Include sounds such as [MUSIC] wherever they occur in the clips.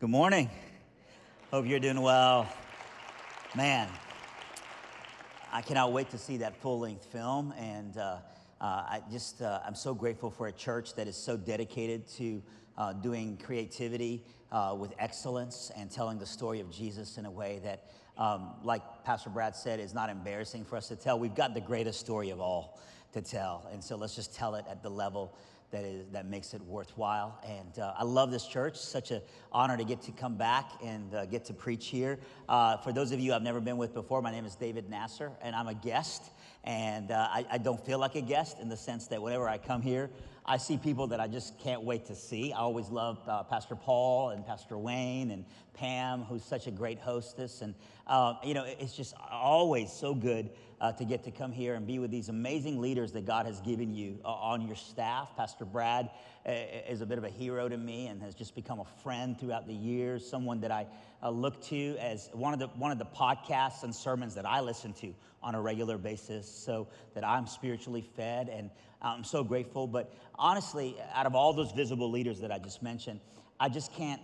Good morning. Hope you're doing well. Man, I cannot wait to see that full length film. And uh, uh, I just, uh, I'm so grateful for a church that is so dedicated to uh, doing creativity uh, with excellence and telling the story of Jesus in a way that, um, like Pastor Brad said, is not embarrassing for us to tell. We've got the greatest story of all to tell. And so let's just tell it at the level that is that makes it worthwhile. And uh, I love this church. Such an honor to get to come back and uh, get to preach here. Uh, for those of you I've never been with before, my name is David Nasser, and I'm a guest. And uh, I, I don't feel like a guest in the sense that whenever I come here, I see people that I just can't wait to see. I always love uh, Pastor Paul and Pastor Wayne and Pam, who's such a great hostess. And, uh, you know, it's just always so good uh, to get to come here and be with these amazing leaders that God has given you uh, on your staff. Pastor Brad uh, is a bit of a hero to me and has just become a friend throughout the years, someone that I uh, look to as one of, the, one of the podcasts and sermons that I listen to on a regular basis so that I'm spiritually fed. And I'm so grateful. But honestly, out of all those visible leaders that I just mentioned, I just can't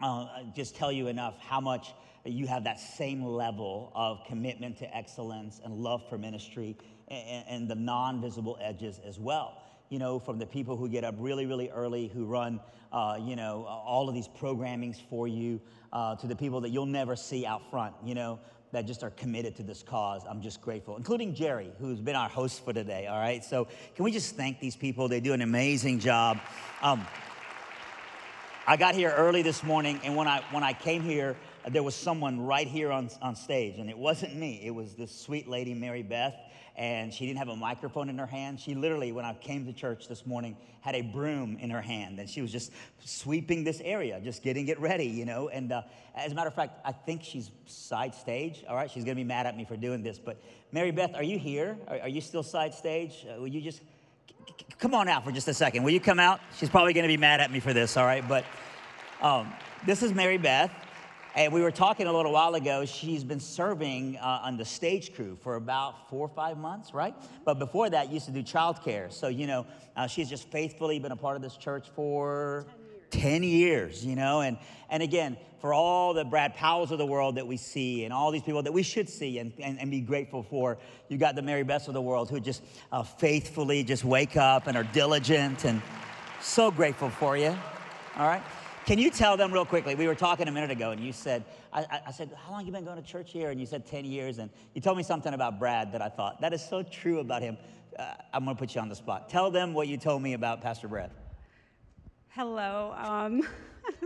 uh, just tell you enough how much you have that same level of commitment to excellence and love for ministry and, and the non visible edges as well. You know, from the people who get up really, really early, who run, uh, you know, all of these programmings for you, uh, to the people that you'll never see out front, you know, that just are committed to this cause. I'm just grateful, including Jerry, who's been our host for today. All right. So, can we just thank these people? They do an amazing job. Um, I got here early this morning, and when I, when I came here, there was someone right here on, on stage, and it wasn't me. It was this sweet lady, Mary Beth, and she didn't have a microphone in her hand. She literally, when I came to church this morning, had a broom in her hand, and she was just sweeping this area, just getting it ready, you know. And uh, as a matter of fact, I think she's side stage. All right, she's gonna be mad at me for doing this, but Mary Beth, are you here? Are, are you still side stage? Uh, will you just come on out for just a second? Will you come out? She's probably gonna be mad at me for this, all right? But um, this is Mary Beth. And we were talking a little while ago, she's been serving uh, on the stage crew for about four or five months, right? But before that, used to do childcare. So, you know, uh, she's just faithfully been a part of this church for 10 years, you know? And, and again, for all the Brad Powells of the world that we see and all these people that we should see and, and, and be grateful for, you got the Mary Beths of the world who just uh, faithfully just wake up and are diligent and so grateful for you, all right? Can you tell them real quickly? We were talking a minute ago, and you said, I, I, said, How long you been going to church here? And you said 10 years. And you told me something about Brad that I thought, that is so true about him. Uh, I'm going to put you on the spot. Tell them what you told me about Pastor Brad. Hello. Um, [LAUGHS]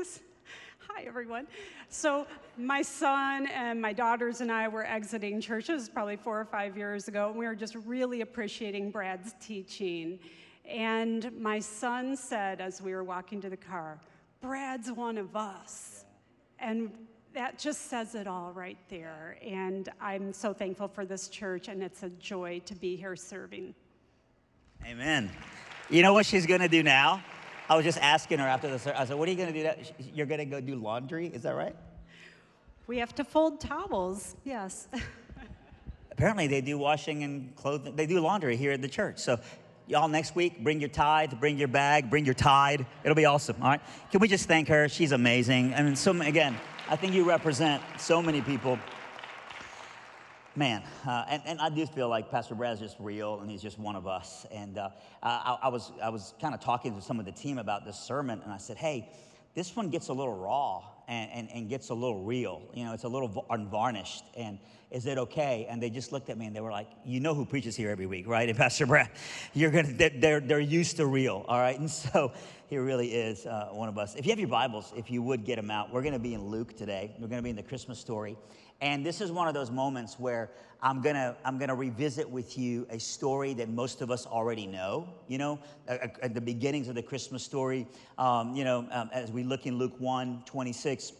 hi, everyone. So, my son and my daughters and I were exiting churches probably four or five years ago, and we were just really appreciating Brad's teaching. And my son said, as we were walking to the car, Brad's one of us. And that just says it all right there. And I'm so thankful for this church, and it's a joy to be here serving. Amen. You know what she's going to do now? I was just asking her after the service. I said, What are you going to do? You're going to go do laundry? Is that right? We have to fold towels, yes. [LAUGHS] Apparently, they do washing and clothing, they do laundry here at the church. So Y'all, next week, bring your tithe, bring your bag, bring your tide. It'll be awesome, all right? Can we just thank her? She's amazing. I mean, so, again, I think you represent so many people. Man, uh, and, and I do feel like Pastor Brad's just real and he's just one of us. And uh, I, I was, I was kind of talking to some of the team about this sermon, and I said, hey, this one gets a little raw and, and, and gets a little real. You know, it's a little unvarnished. And is it okay? And they just looked at me and they were like, you know who preaches here every week, right? And [LAUGHS] Pastor Brad, you're gonna, they're, they're used to real, all right? And so [LAUGHS] he really is uh, one of us. If you have your Bibles, if you would get them out, we're gonna be in Luke today. We're gonna be in the Christmas story. And this is one of those moments where I'm gonna, I'm gonna revisit with you a story that most of us already know. You know, at, at the beginnings of the Christmas story, um, you know, um, as we look in Luke 1 26,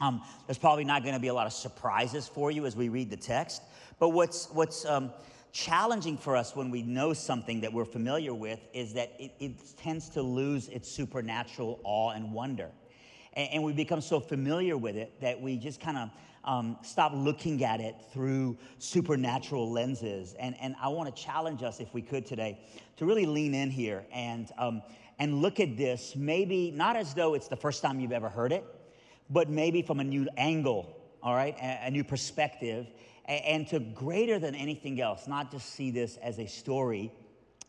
um, there's probably not to be a lot of surprises for you as we read the text. But what's, what's um, challenging for us when we know something that we're familiar with is that it, it tends to lose its supernatural awe and wonder. And, and we become so familiar with it that we just kind of um, stop looking at it through supernatural lenses. And, and I want to challenge us, if we could today, to really lean in here and, um, and look at this, maybe not as though it's the first time you've ever heard it but maybe from a new angle, all right, a, a new perspective, and, and to greater than anything else, not just see this as a story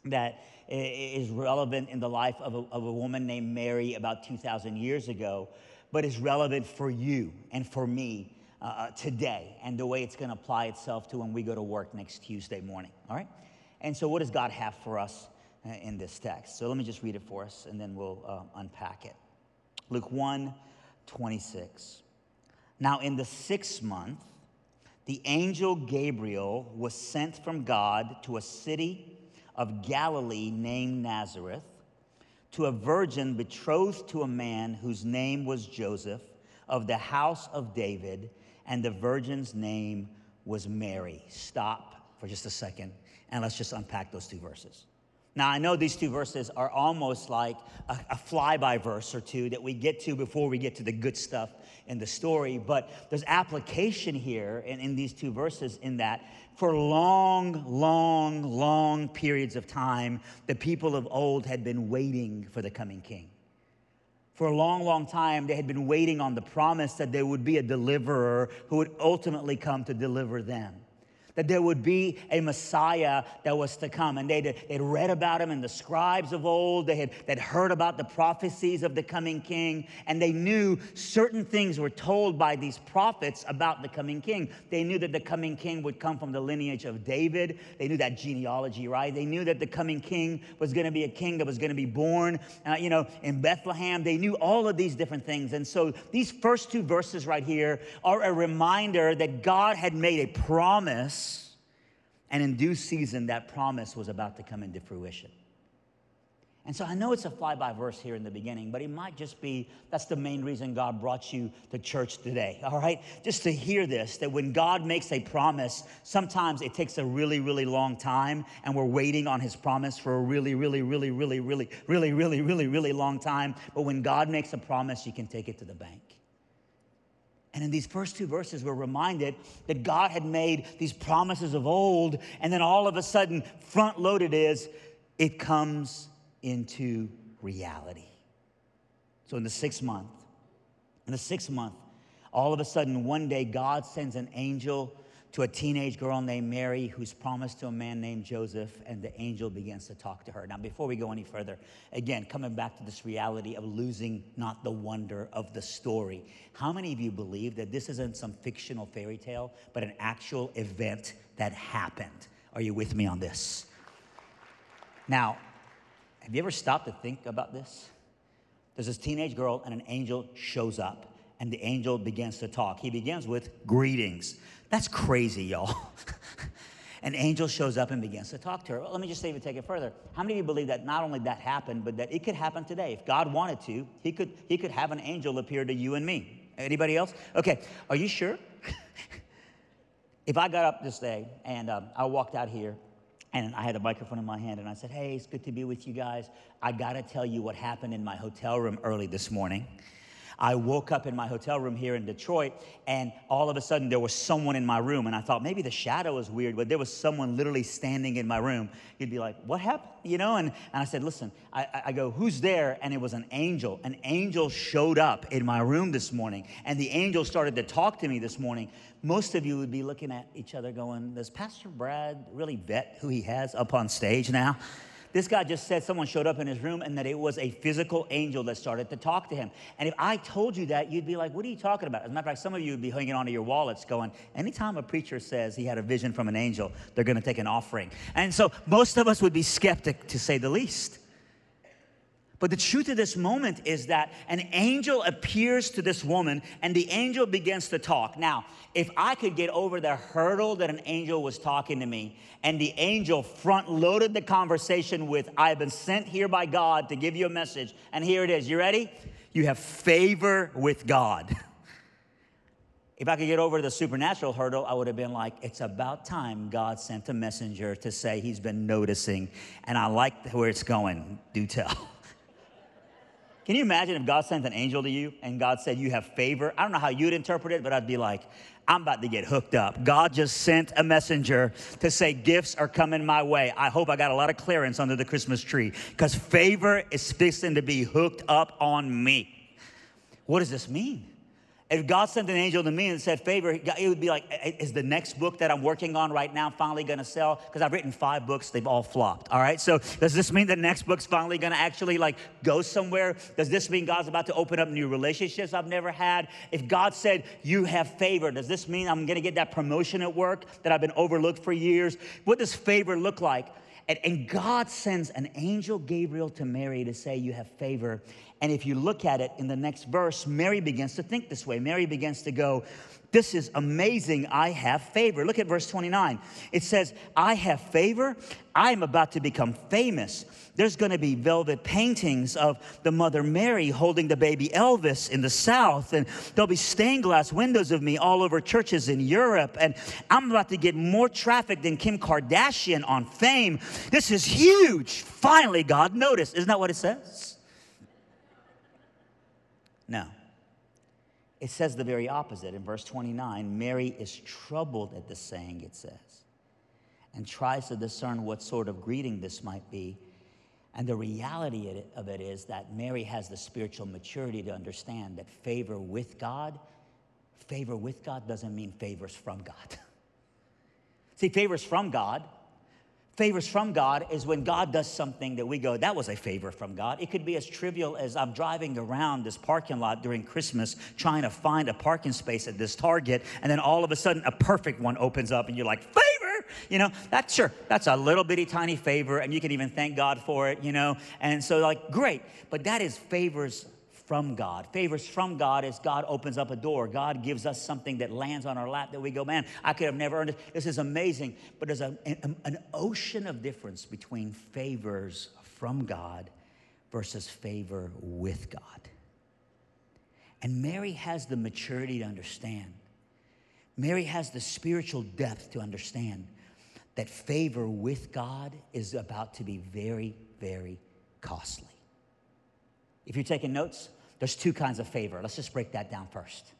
that is relevant in the life of a, of a woman named Mary about 2,000 years ago, but is relevant for you and for me uh, uh today and the way it's going to apply itself to when we go to work next Tuesday morning. All right? And so, what does God have for us uh, in this text? So, let me just read it for us and then we'll uh, unpack it. Luke 1 26. Now, in the sixth month, the angel Gabriel was sent from God to a city of Galilee named Nazareth to a virgin betrothed to a man whose name was Joseph of the house of David, and the virgin's name was Mary. Stop for just a second and let's just unpack those two verses. Now, I know these two verses are almost like a, a flyby verse or two that we get to before we get to the good stuff in the story, but there's application here in, in these two verses in that for long, long, long periods of time, the people of old had been waiting for the coming king. For a long, long time, they had been waiting on the promise that there would be a deliverer who would ultimately come to deliver them that there would be a Messiah that was to come. And they'd, they'd read about him in the scribes of old, they had they'd heard about the prophecies of the coming king, and they knew certain things were told by these prophets about the coming king. They knew that the coming king would come from the lineage of David, they knew that genealogy, right? They knew that the coming king was going to be a king that was going to be born, uh, you know, in Bethlehem. They knew all of these different things. And so these first two verses right here are a reminder that God had made a promise and in due season, that promise was about to come into fruition. And so I know it's a fly by verse here in the beginning, but it might just be that's the main reason God brought you to church today, all right? Just to hear this that when God makes a promise, sometimes it takes a really, really long time, and we're waiting on his promise for a really, really, really, really, really, really, really, really, really long time. But when God makes a promise, you can take it to the bank. And in these first two verses, we're reminded that God had made these promises of old, and then all of a sudden, front loaded is it comes into reality. So in the sixth month, in the sixth month, all of a sudden, one day, God sends an angel to a teenage girl named Mary who's promised to a man named Joseph, and the angel begins to talk to her. Now, before we go any further, again, coming back to this reality of losing not the wonder of the story, how many of you believe that this isn't some fictional fairy tale, but an actual event that happened? Are you with me on this? Now, have you ever stopped to think about this? There's this teenage girl, and an angel shows up and the angel begins to talk. He begins with greetings. That's crazy, y'all. [LAUGHS] An angel shows up and begins to talk to her. Well, let me just even take it further. How many of you believe that not only that happened, but that it could happen today? If God wanted to, he could, he could have an angel appear to you and me. Anybody else? Okay, are you sure? [LAUGHS] if I got up this day and um, I walked out here and I had a microphone in my hand and I said, Hey, it's good to be with you guys. I gotta tell you what happened in my hotel room early this morning. I woke up in my hotel room here in Detroit, and all of a sudden there was someone in my room. And I thought maybe the shadow is weird, but there was someone literally standing in my room. You'd be like, What happened? You know? And, and I said, Listen, I, I go, Who's there? And it was an angel. An angel showed up in my room this morning, and the angel started to talk to me this morning. Most of you would be looking at each other going, Does Pastor Brad really vet who he has up on stage now? This guy just said someone showed up in his room and that it was a physical angel that started to talk to him. And if I told you that, you'd be like, what are you talking about? As a matter of fact, some of you would be hanging onto your wallets going, anytime a preacher says he had a vision from an angel, they're going to take an offering. And so most of us would be skeptic to say the least. But the truth of this moment is that an angel appears to this woman and the angel begins to talk. Now, if I could get over the hurdle that an angel was talking to me and the angel front loaded the conversation with, I've been sent here by God to give you a message, and here it is. You ready? You have favor with God. [LAUGHS] If I could get over the supernatural hurdle, I would have been like, it's about time God sent a messenger to say he's been noticing, and I like where it's going. Do tell. [LAUGHS] Can you imagine if God sent an angel to you and God said you have favor? I don't know how you'd interpret it, but I'd be like, I'm about to get hooked up. God just sent a messenger to say gifts are coming my way. I hope I got a lot of clearance under the Christmas tree because favor is fixing to be hooked up on me. What does this mean? If God sent an angel to me and said favor, it would be like, is the next book that I'm working on right now finally gonna sell? Because I've written five books, they've all flopped. All right, so does this mean the next book's finally gonna actually like go somewhere? Does this mean God's about to open up new relationships I've never had? If God said you have favor, does this mean I'm gonna get that promotion at work that I've been overlooked for years? What does favor look like? And, and, God sends an angel Gabriel to Mary to say, You have favor. And if you look at it in the next verse, Mary begins to think this way. Mary begins to go, This is amazing. I have favor. Look at verse 29. It says, I have favor. I'm about to become famous. There's going to be velvet paintings of the Mother Mary holding the baby Elvis in the South. And there'll be stained glass windows of me all over churches in Europe. And I'm about to get more traffic than Kim Kardashian on fame. This is huge. Finally, God noticed. Isn't that what it says? No. It says the very opposite in verse 29. Mary is troubled at the saying, it says, and tries to discern what sort of greeting this might be. And the reality of it is that Mary has the spiritual maturity to understand that favor with God, favor with God doesn't mean favors from God. [LAUGHS] See, favors from God favors from God is when God does something that we go, that was a favor from God. It could be as trivial as I'm driving around this parking lot during Christmas trying to find a parking space at this Target, and then all of a sudden a perfect one opens up, and you're like, favor! You know, that's sure, that's a little bitty tiny favor, and you can even thank God for it, you know. And so, like, great, but that is favors from God. Favors from God is God opens up a door. God gives us something that lands on our lap that we go, man, I could have never earned it. This is amazing. But there's a, an, an ocean of difference between favors from God versus favor with God. And Mary has the maturity to understand. Mary has the spiritual depth to understand that favor with God is about to be very, very costly. If you're taking notes, there's two kinds of favor. Let's just break that down first.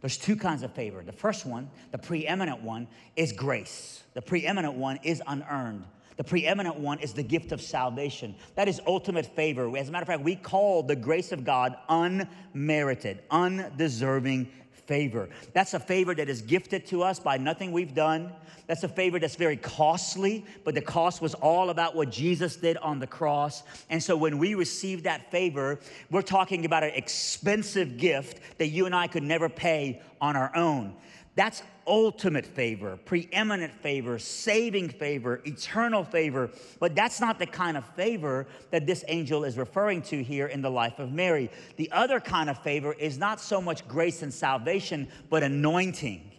There's two kinds of favor. The first one, the preeminent one, is grace. The preeminent one is unearned. The preeminent one is the gift of salvation. That is ultimate favor. As a matter of fact, we call the grace of God unmerited, undeserving favor. That's a favor that is gifted to us by nothing we've done. That's a favor that's very costly, but the cost was all about what Jesus did on the cross. And so when we receive that favor, we're talking about an expensive gift that you and I could never pay on our own. That's ultimate favor, preeminent favor, saving favor, eternal favor. But that's not the kind of favor that this angel is referring to here in the life of Mary. The other kind of favor is not so much grace and salvation, but anointing.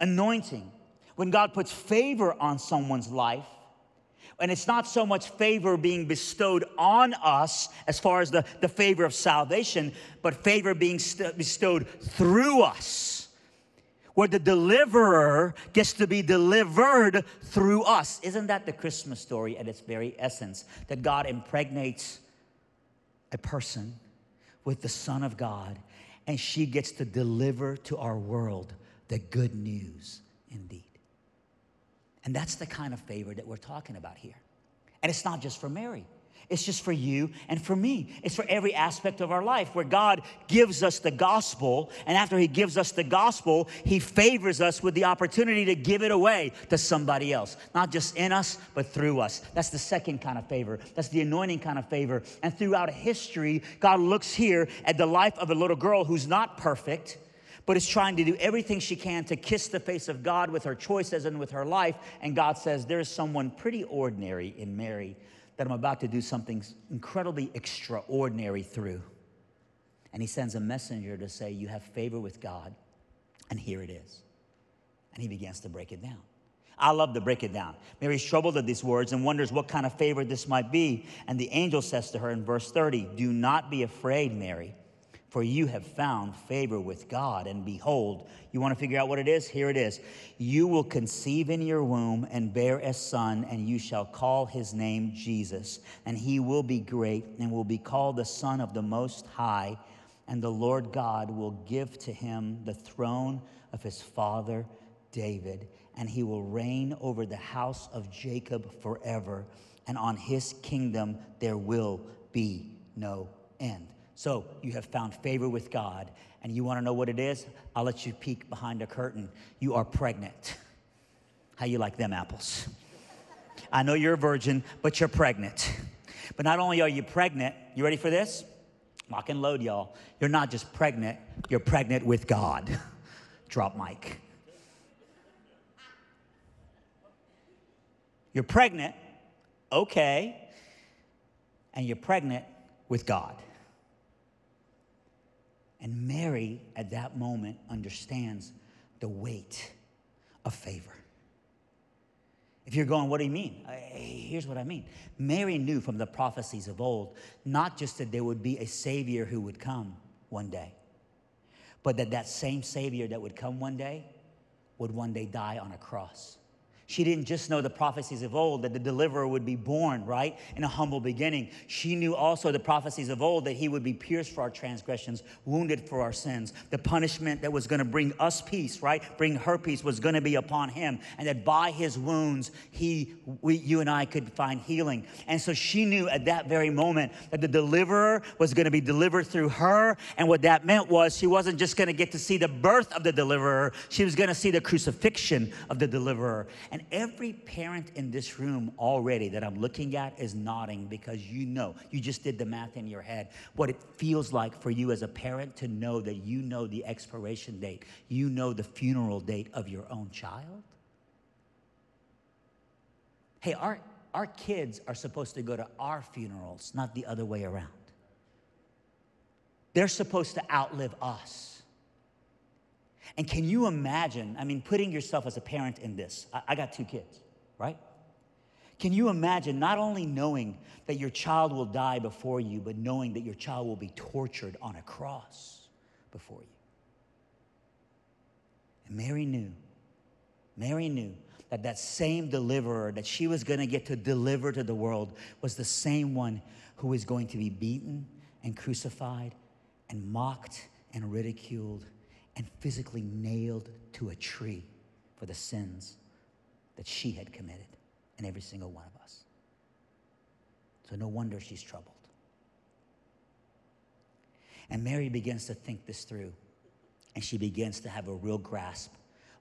Anointing. When God puts favor on someone's life, and it's not so much favor being bestowed on us as far as the, the favor of salvation, but favor being st- bestowed through us where the deliverer gets to be delivered through us. Isn't that the Christmas story at its very essence? That God impregnates a person with the Son of God, and she gets to deliver to our world the good news indeed. And that's the kind of favor that we're talking about here. And it's not just for Mary. It's just for you and for me. It's for every aspect of our life where God gives us the gospel. And after He gives us the gospel, He favors us with the opportunity to give it away to somebody else. Not just in us, but through us. That's the second kind of favor. That's the anointing kind of favor. And throughout history, God looks here at the life of a little girl who's not perfect but is trying to do everything she can to kiss the face of God with her choices and with her life. And God says, There's someone pretty ordinary in Mary that I'm about to do something incredibly extraordinary through. And he sends a messenger to say, You have favor with God, and here it is. And he begins to break it down. I love to break it down. Mary's troubled at these words and wonders what kind of favor this might be. And the angel says to her in verse 30, Do not be afraid, Mary for you have found favor with God. And behold, you want to figure out what it is? Here it is. You will conceive in your womb and bear a son, and you shall call his name Jesus. And he will be great and will be called the Son of the Most High. And the Lord God will give to him the throne of his father David, and he will reign over the house of Jacob forever. And on his kingdom there will be no end. So you have found favor with God. And you want to know what it is? I'll let you peek behind a curtain. You are pregnant. How you like them apples? I know you're a virgin, but you're pregnant. But not only are you pregnant, you ready for this? Lock and load, y'all. You're not just pregnant, you're pregnant with God. Drop mic. You're pregnant, okay, and you're pregnant with God. And Mary, at that moment, understands the weight of favor. If you're going, what do you mean? Uh, here's what I mean. Mary knew from the prophecies of old not just that there would be a Savior who would come one day, but that that same Savior that would come one day would one day die on a cross. She didn't just know the prophecies of old that the deliverer would be born, right, in a humble beginning. She knew also the prophecies of old that he would be pierced for our transgressions, wounded for our sins. The punishment that was going to bring us peace, right, bring her peace was going to be upon him, and that by his wounds, he, we, you and I could find healing. And so she knew at that very moment that the deliverer was going to be delivered through her. And what that meant was she wasn't just going to get to see the birth of the deliverer, she was going to see the crucifixion of the deliverer. And every parent in this room already that I'm looking at is nodding because you know, you just did the math in your head, what it feels like for you as a parent to know that you know the expiration date, you know the funeral date of your own child. Hey, our, our kids are supposed to go to our funerals, not the other way around. They're supposed to outlive us. And can you imagine, I mean, putting yourself as a parent in this? I, I got two kids, right? Can you imagine not only knowing that your child will die before you, but knowing that your child will be tortured on a cross before you? And Mary knew, Mary knew that that same deliverer that she was going to get to deliver to the world was the same one who was going to be beaten and crucified and mocked and ridiculed and physically nailed to a tree for the sins that she had committed and every single one of us. So no wonder she's troubled. And Mary begins to think this through, and she begins to have a real grasp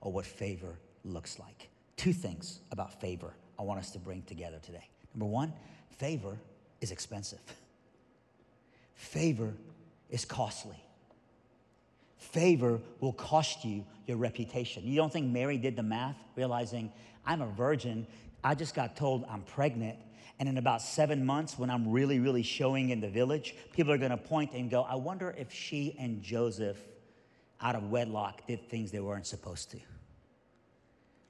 of what favor looks like. Two things about favor I want us to bring together today. Number one, favor is expensive, [LAUGHS] favor is costly favor will cost you your reputation. You don't think Mary did the math, realizing I'm a virgin, I just got told I'm pregnant. And in about seven months, when I'm really, really showing in the village, people are gonna point and go, I wonder if she and Joseph, out of wedlock, did things they weren't supposed to.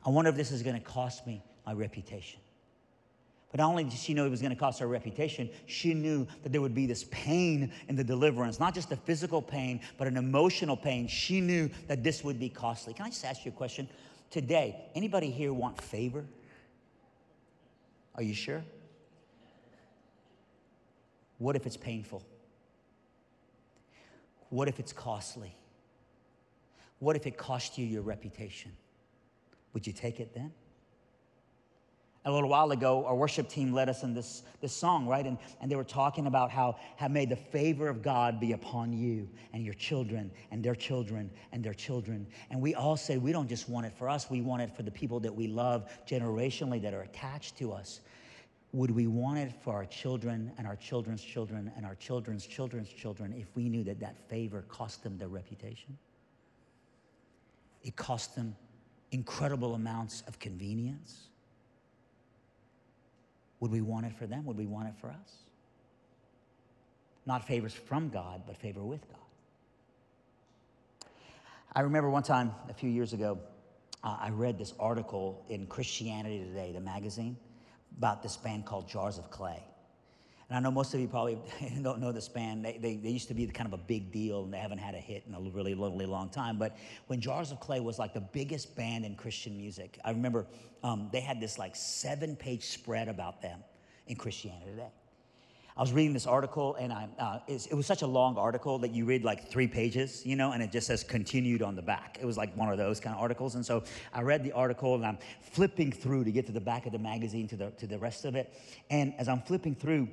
I wonder if this is gonna cost me my reputation. But not only did she know it was going to cost her reputation, she knew that there would be this pain in the deliverance, not just a physical pain, but an emotional pain. She knew that this would be costly. Can I just ask you a question? Today, anybody here want favor? Are you sure? What if it's painful? What if it's costly? What if it cost you your reputation? Would you take it then? A little while ago, our worship team led us in this, this song, right? And, and they were talking about how, how may the favor of God be upon you and your children and their children and their children. And we all say we don't just want it for us, we want it for the people that we love generationally that are attached to us. Would we want it for our children and our children's children and our children's children's children if we knew that that favor cost them their reputation? It cost them incredible amounts of convenience would we want it for them? Would we want it for us? Not favors from God, but favor with God. I remember one time a few years ago, uh, I read this article in Christianity Today, the magazine, about this band called Jars of Clay. And I know most of you probably [LAUGHS] don't know this band. They, they, they, used to be kind of a big deal, and they haven't had a hit in a really, really long time. But when Jars of Clay was like the biggest band in Christian music, I remember um, they had this like seven page spread about them in Christianity Today. I was reading this article, and I, uh, it was such a long article that you read like three pages, you know, and it just says continued on the back. It was like one of those kind of articles. And so I read the article, and I'm flipping through to get to the back of the magazine to the, to the rest of it. And as I'm flipping through,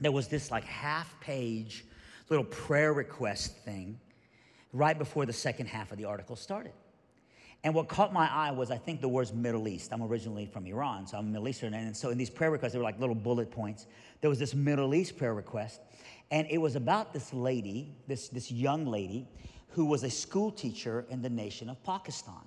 there was this like half page little prayer request thing right before the second half of the article started. And what caught my eye was, I think, the words Middle East. I'm originally from Iran, so I'm Middle Eastern. And so in these prayer requests, they were like little bullet points. There was this Middle East prayer request, and it was about this lady, this, this young lady, who was a school teacher in the nation of Pakistan.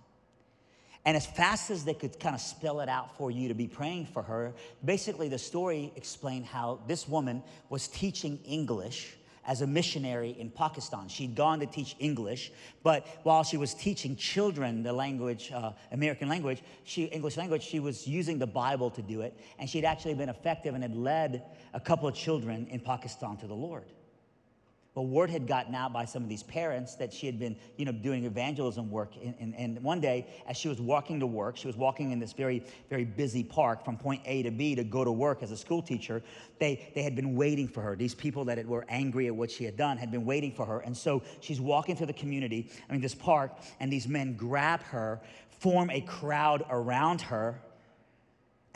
And as fast as they could kind of spell it out for you to be praying for her, basically the story explained how this woman was teaching English as a missionary in Pakistan. She'd gone to teach English, but while she was teaching children the language, uh, American language, she, English language, she was using the Bible to do it. And she'd actually been effective and had led a couple of children in Pakistan to the Lord. Well, word had gotten out by some of these parents that she had been, you know, doing evangelism work. And, and, one day, as she was walking to work, she was walking in this very, very busy park from point A to B to go to work as a school teacher. They, they had been waiting for her. These people that were angry at what she had done had been waiting for her. And so she's walking through the community, I mean, this park, and these men grab her, form a crowd around her,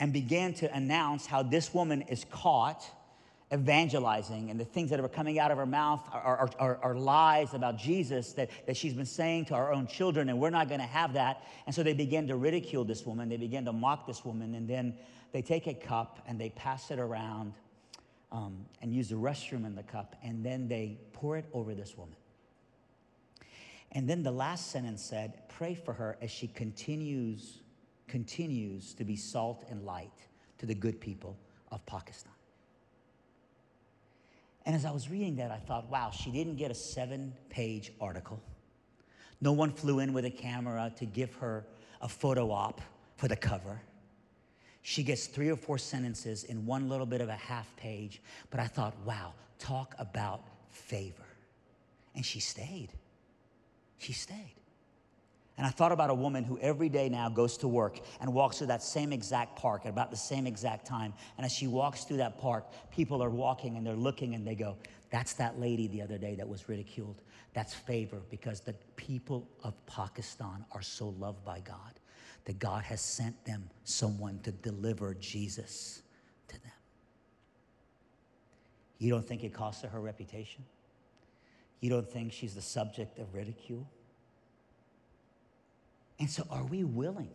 and began to announce how this woman is caught evangelizing and the things that are coming out of her mouth are, are, are, lies about Jesus that, that she's been saying to our own children, and we're not going to have that. And so they begin to ridicule this woman, they begin to mock this woman, and then they take a cup and they pass it around um, and use the restroom in the cup, and then they pour it over this woman. And then the last sentence said, Pray for her as she continues, continues to be salt and light to the good people of Pakistan. And as I was reading that, I thought, wow, she didn't get a seven page article. No one flew in with a camera to give her a photo op for the cover. She gets three or four sentences in one little bit of a half page. But I thought, wow, talk about favor. And she stayed. She stayed. And I thought about a woman who every day now goes to work and walks through that same exact park at about the same exact time. And as she walks through that park, people are walking and they're looking and they go, That's that lady the other day that was ridiculed. That's favor because the people of Pakistan are so loved by God that God has sent them someone to deliver Jesus to them. You don't think it costs her her reputation? You don't think she's the subject of ridicule? And so, are we willing?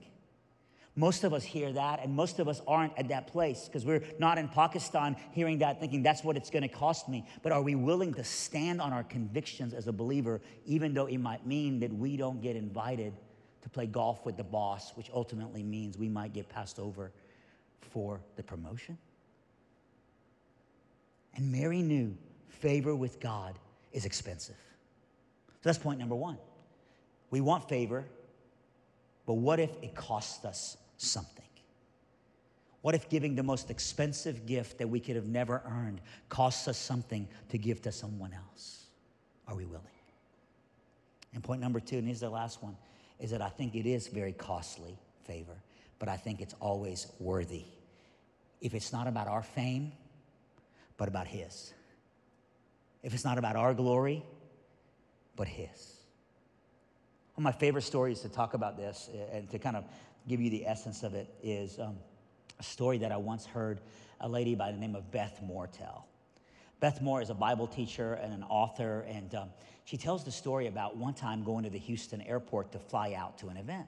Most of us hear that, and most of us aren't at that place because we're not in Pakistan hearing that, thinking that's what it's going to cost me. But are we willing to stand on our convictions as a believer, even though it might mean that we don't get invited to play golf with the boss, which ultimately means we might get passed over for the promotion? And Mary knew favor with God is expensive. So that's point number one. We want favor, but what if it costs us something? What if giving the most expensive gift that we could have never earned costs us something to give to someone else? Are we willing? And point number two, and here's the last one, is that I think it is very costly favor, but I think it's always worthy. If it's not about our fame, but about His. If it's not about our glory, but His. One of my favorite stories to talk about this uh, and to kind of give you the essence of it is um, a story that I once heard a lady by the name of Beth Moore tell. Beth Moore is a Bible teacher and an author, and um, she tells the story about one time going to the Houston airport to fly out to an event.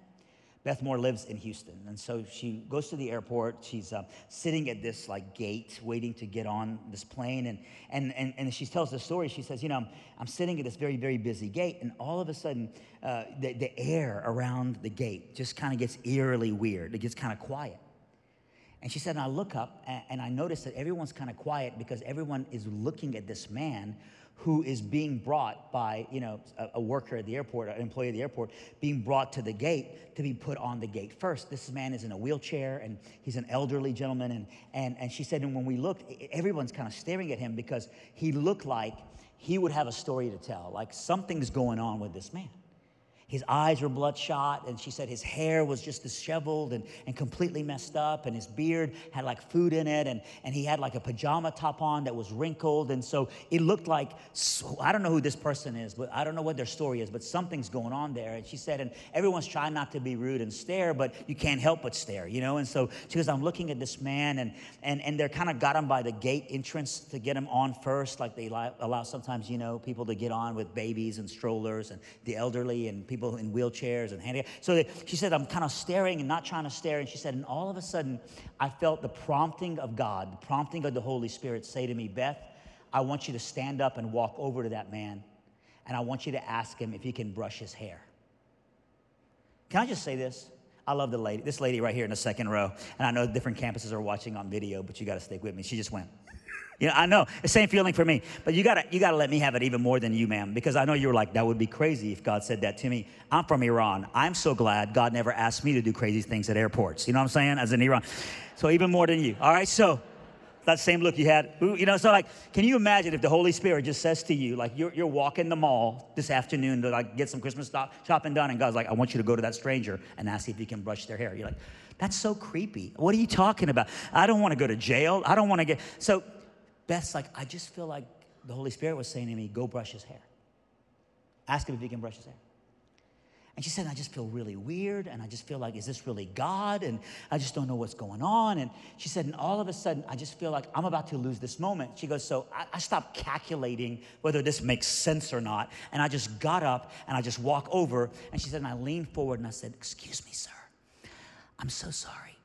Beth Moore lives in Houston, and so she goes to the airport. She's uh, sitting at this like gate, waiting to get on this plane, and and and, and she tells the story. She says, "You know, I'm, I'm sitting at this very very busy gate, and all of a sudden, uh, the, the air around the gate just kind of gets eerily weird. It gets kind of quiet." And she said, and I look up and, and I notice that everyone's kind of quiet because everyone is looking at this man who is being brought by, you know, a, a, worker at the airport, an employee at the airport, being brought to the gate to be put on the gate first. This man is in a wheelchair and he's an elderly gentleman. And, and, and she said, and when we looked, everyone's kind of staring at him because he looked like he would have a story to tell, like something's going on with this man. His eyes were bloodshot, and she said his hair was just disheveled and, and completely messed up, and his beard had like food in it, and, and he had like a pajama top on that was wrinkled. And so it looked like, I don't know who this person is, but I don't know what their story is, but something's going on there. And she said, and everyone's trying not to be rude and stare, but you can't help but stare, you know? And so she goes, I'm looking at this man, and, and, and they're kind of got him by the gate entrance to get him on first, like they allow sometimes, you know, people to get on with babies and strollers and the elderly and people people in wheelchairs and handicapped. So she said, I'm kind of staring and not trying to stare. And she said, and all of a sudden, I felt the prompting of God, the prompting of the Holy Spirit say to me, Beth, I want you to stand up and walk over to that man, and I want you to ask him if he can brush his hair. Can I just say this? I love the lady, this lady right here in the second row. And I know different campuses are watching on video, but you got to stick with me. She just went. You know, I know the same feeling for me, but you gotta you gotta let me have it even more than you, ma'am, because I know you were like that would be crazy if God said that to me. I'm from Iran. I'm so glad God never asked me to do crazy things at airports. You know what I'm saying? As an Iran, so even more than you. All right, so that same look you had, you know. So like, can you imagine if the Holy Spirit just says to you, like you're you're walking the mall this afternoon to like get some Christmas stop, shopping done, and God's like, I want you to go to that stranger and ask if you can brush their hair. You're like. That's so creepy. What are you talking about? I don't want to go to jail. I don't want to get. So Beth's like, I just feel like the Holy Spirit was saying to me, go brush his hair. Ask him if he can brush his hair. And she said, I just feel really weird. And I just feel like, is this really God? And I just don't know what's going on. And she said, and all of a sudden, I just feel like I'm about to lose this moment. She goes, So I, I stopped calculating whether this makes sense or not. And I just got up and I just walk over. And she said, and I leaned forward and I said, Excuse me, sir. I'm so sorry.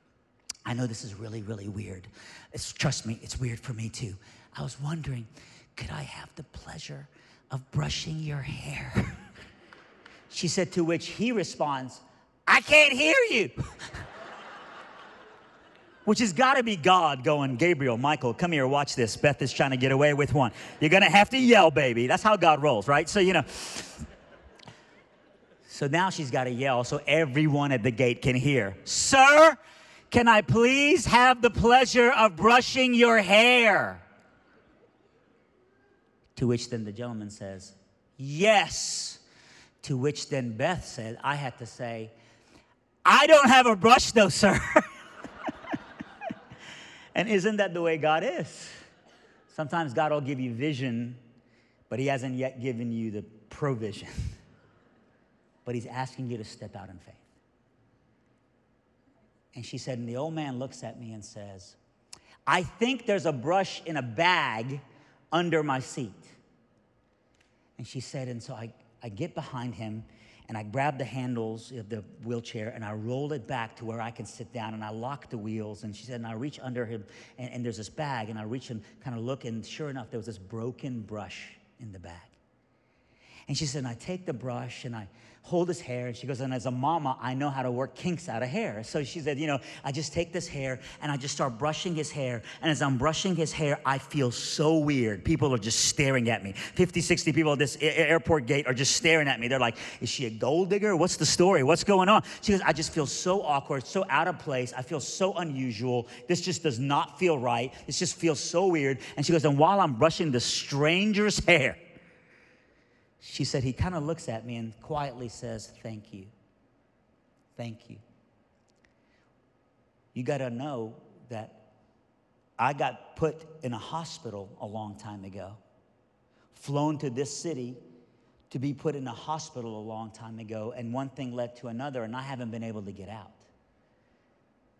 I know this is really, really weird. It's, trust me, it's weird for me too. I was wondering, could I have the pleasure of brushing your hair? [LAUGHS] she said, to which he responds, I can't hear you. [LAUGHS] which has got to be God going, Gabriel, Michael, come here, watch this. Beth is trying to get away with one. You're going to have to yell, baby. That's how God rolls, right? So, you know. So now she's got to yell so everyone at the gate can hear. Sir, can I please have the pleasure of brushing your hair? To which then the gentleman says, Yes. To which then Beth said, I had to say, I don't have a brush though, sir. [LAUGHS] and isn't that the way God is? Sometimes God will give you vision, but He hasn't yet given you the provision. [LAUGHS] but He's asking you to step out in faith. And she said, and the old man looks at me and says, I think there's a brush in a bag under my seat. And she said, and so I, I get behind him and I grab the handles of the wheelchair and I roll it back to where I can sit down and I lock the wheels. And she said, and I reach under him and, and there's this bag and I reach and kind of look and sure enough, there was this broken brush in the bag. And she said, and I take the brush and I hold his hair. And she goes, and as a mama, I know how to work kinks out of hair. So she said, you know, I just take this hair and I just start brushing his hair. And as I'm brushing his hair, I feel so weird. People are just staring at me. 50, 60 people at this airport gate are just staring at me. They're like, is she a gold digger? What's the story? What's going on? She goes, I just feel so awkward, so out of place. I feel so unusual. This just does not feel right. This just feels so weird. And she goes, and while I'm brushing the stranger's hair, she said, he kind of looks at me and quietly says, Thank you. Thank you. You got to know that I got put in a hospital a long time ago, flown to this city to be put in a hospital a long time ago, and one thing led to another, and I haven't been able to get out.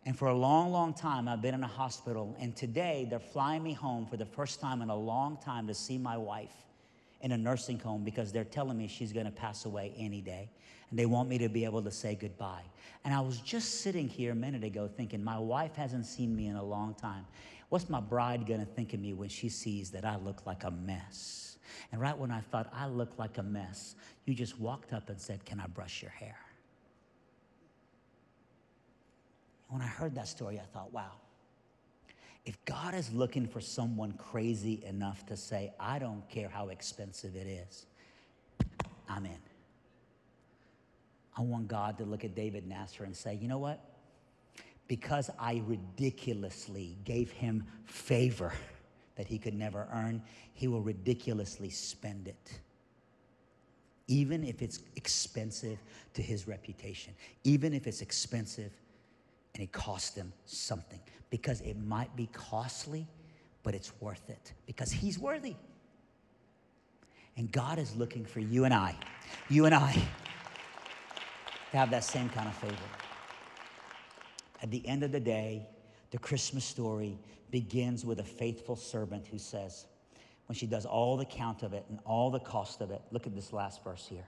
And for a long, long time, I've been in a hospital, and today they're flying me home for the first time in a long time to see my wife in a nursing home because they're telling me she's going to pass away any day. And they want me to be able to say goodbye. And I was just sitting here a minute ago thinking, my wife hasn't seen me in a long time. What's my bride going to think of me when she sees that I look like a mess? And right when I thought I look like a mess, you just walked up and said, Can I brush your hair? When I heard that story, I thought, wow, if God is looking for someone crazy enough to say, I don't care how expensive it is, I'm in. I want God to look at David Nasser and say, you know what? Because I ridiculously gave him favor that he could never earn, he will ridiculously spend it. even if it's expensive to his reputation, even if it's expensive and it costs them something, because it might be costly, but it's worth it because he's worthy. And God is looking for you and I, you and I, to have that same kind of favor. At the end of the day, the Christmas story begins with a faithful servant who says, when she does all the count of it and all the cost of it, look at this last verse here,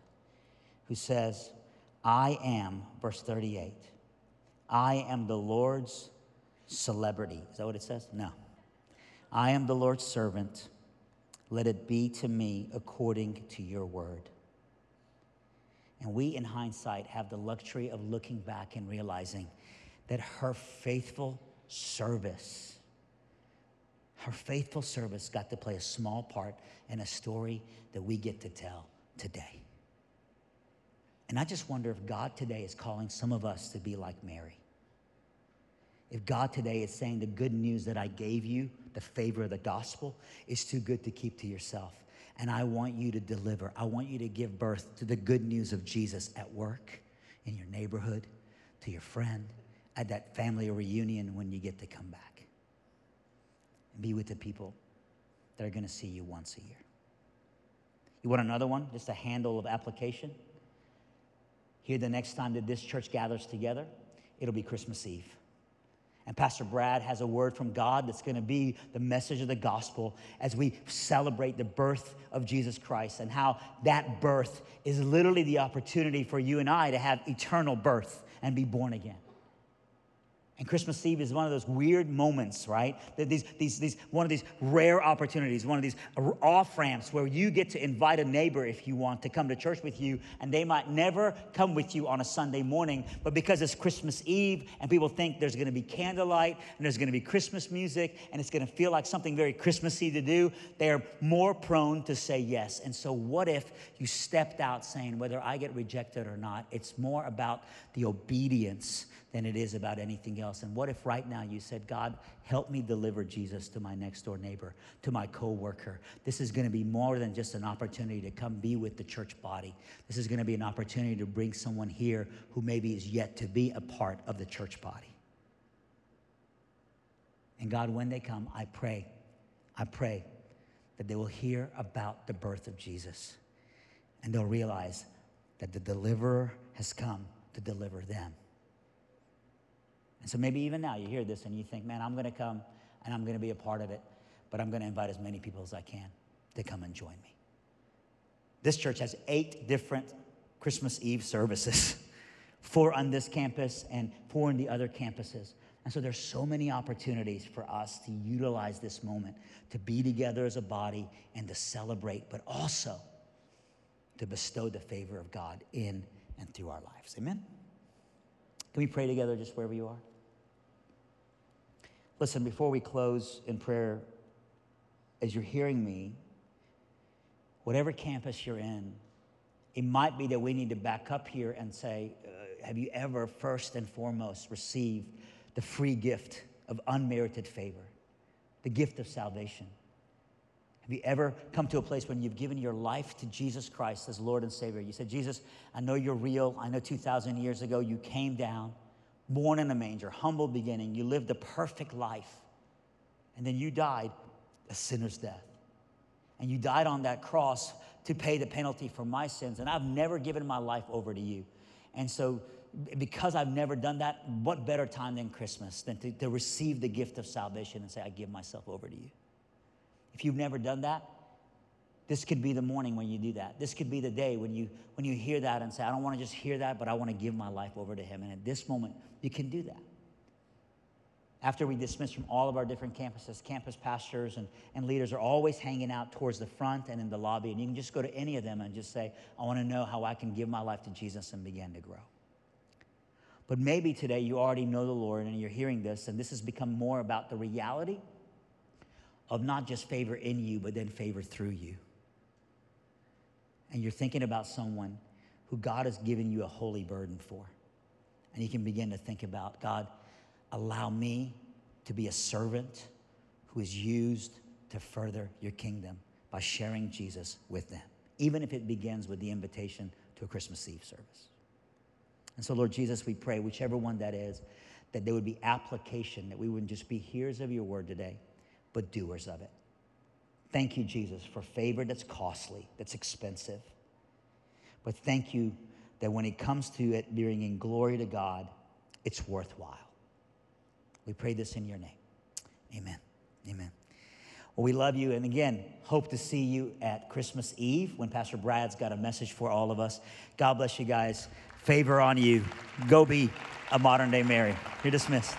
who says, I am, verse 38, I am the Lord's celebrity. Is that what it says? No. I am the Lord's servant. Let it be to me according to your word. And we, in hindsight, have the luxury of looking back and realizing that her faithful service, her faithful service got to play a small part in a story that we get to tell today. And I just wonder if God today is calling some of us to be like Mary. If God today is saying the good news that I gave you, the favor of the gospel, is too good to keep to yourself. And I want you to deliver. I want you to give birth to the good news of Jesus at work, in your neighborhood, to your friend, at that family reunion when you get to come back. And be with the people that are going to see you once a year. You want another one? Just a handle of application? Here, the next time that this church gathers together, it'll be Christmas Eve. And Pastor Brad has a word from God that's going to be the message of the gospel as we celebrate the birth of Jesus Christ and how that birth is literally the opportunity for you and I to have eternal birth and be born again. And Christmas Eve is one of those weird moments, right? These, these, these, one of these rare opportunities, one of these off ramps where you get to invite a neighbor if you want to come to church with you, and they might never come with you on a Sunday morning, but because it's Christmas Eve and people think there's going to be candlelight and there's going to be Christmas music and it's going to feel like something very Christmassy to do, they are more prone to say yes. And so, what if you stepped out saying, whether I get rejected or not, it's more about the obedience than it is about anything else. And what if right now you said, God, help me deliver Jesus to my next door neighbor, to my coworker? This is going to be more than just an opportunity to come be with the church body. This is going to be an opportunity to bring someone here who maybe is yet to be a part of the church body. And God, when they come, I pray, I pray that they will hear about the birth of Jesus and they'll realize that the deliverer has come to deliver them. And so maybe even now you hear this and you think, man, I'm going to come and I'm going to be a part of it, but I'm going to invite as many people as I can to come and join me. This church has eight different Christmas Eve services [LAUGHS] four on this campus and four in the other campuses. And so there's so many opportunities for us to utilize this moment to be together as a body and to celebrate, but also to bestow the favor of God in and through our lives. Amen? Can we pray together just wherever you are? Listen, before we close in prayer, as you're hearing me, whatever campus you're in, it might be that we need to back up here and say, uh, Have you ever, first and foremost, received the free gift of unmerited favor, the gift of salvation? Have you ever come to a place when you've given your life to Jesus Christ as Lord and Savior? You said, Jesus, I know you're real. I know 2,000 years ago you came down born in a manger, humble beginning. You lived a perfect life. And then you died a sinner's death. And you died on that cross to pay the penalty for my sins. And I've never given my life over to you. And so, because I've never done that, what better time than Christmas than to, to receive the gift of salvation and say, I give myself over to you? If you've never done that, this could be the morning when you do that. This could be the day when you when you hear that and say, I don't want to just hear that, but I want to give my life over to him. And at this moment, you can do that. After we dismiss from all of our different campuses, campus pastors and, and leaders are always hanging out towards the front and in the lobby. And you can just go to any of them and just say, I want to know how I can give my life to Jesus and begin to grow. But maybe today you already know the Lord and you're hearing this, and this has become more about the reality of not just favor in you, but then favor through you and you're thinking about someone who God has given you a holy burden for. And you can begin to think about God, allow me to be a servant who is used to further your kingdom by sharing Jesus with them even if it begins with the invitation to a Christmas Eve service. And so, Lord Jesus, we pray, whichever one that is, that there would be application, that we wouldn't just be hearers of your word today, but doers of it. Thank you, Jesus, for favor that's costly, that's expensive. But thank you that when it comes to it bringing glory to God, it's worthwhile. We pray this in your name. Amen. Amen. Well, we love you. And again, hope to see you at Christmas Eve when Pastor Brad's got a message for all of us. God bless you guys. Favor on you. Go be a modern day Mary. You're dismissed.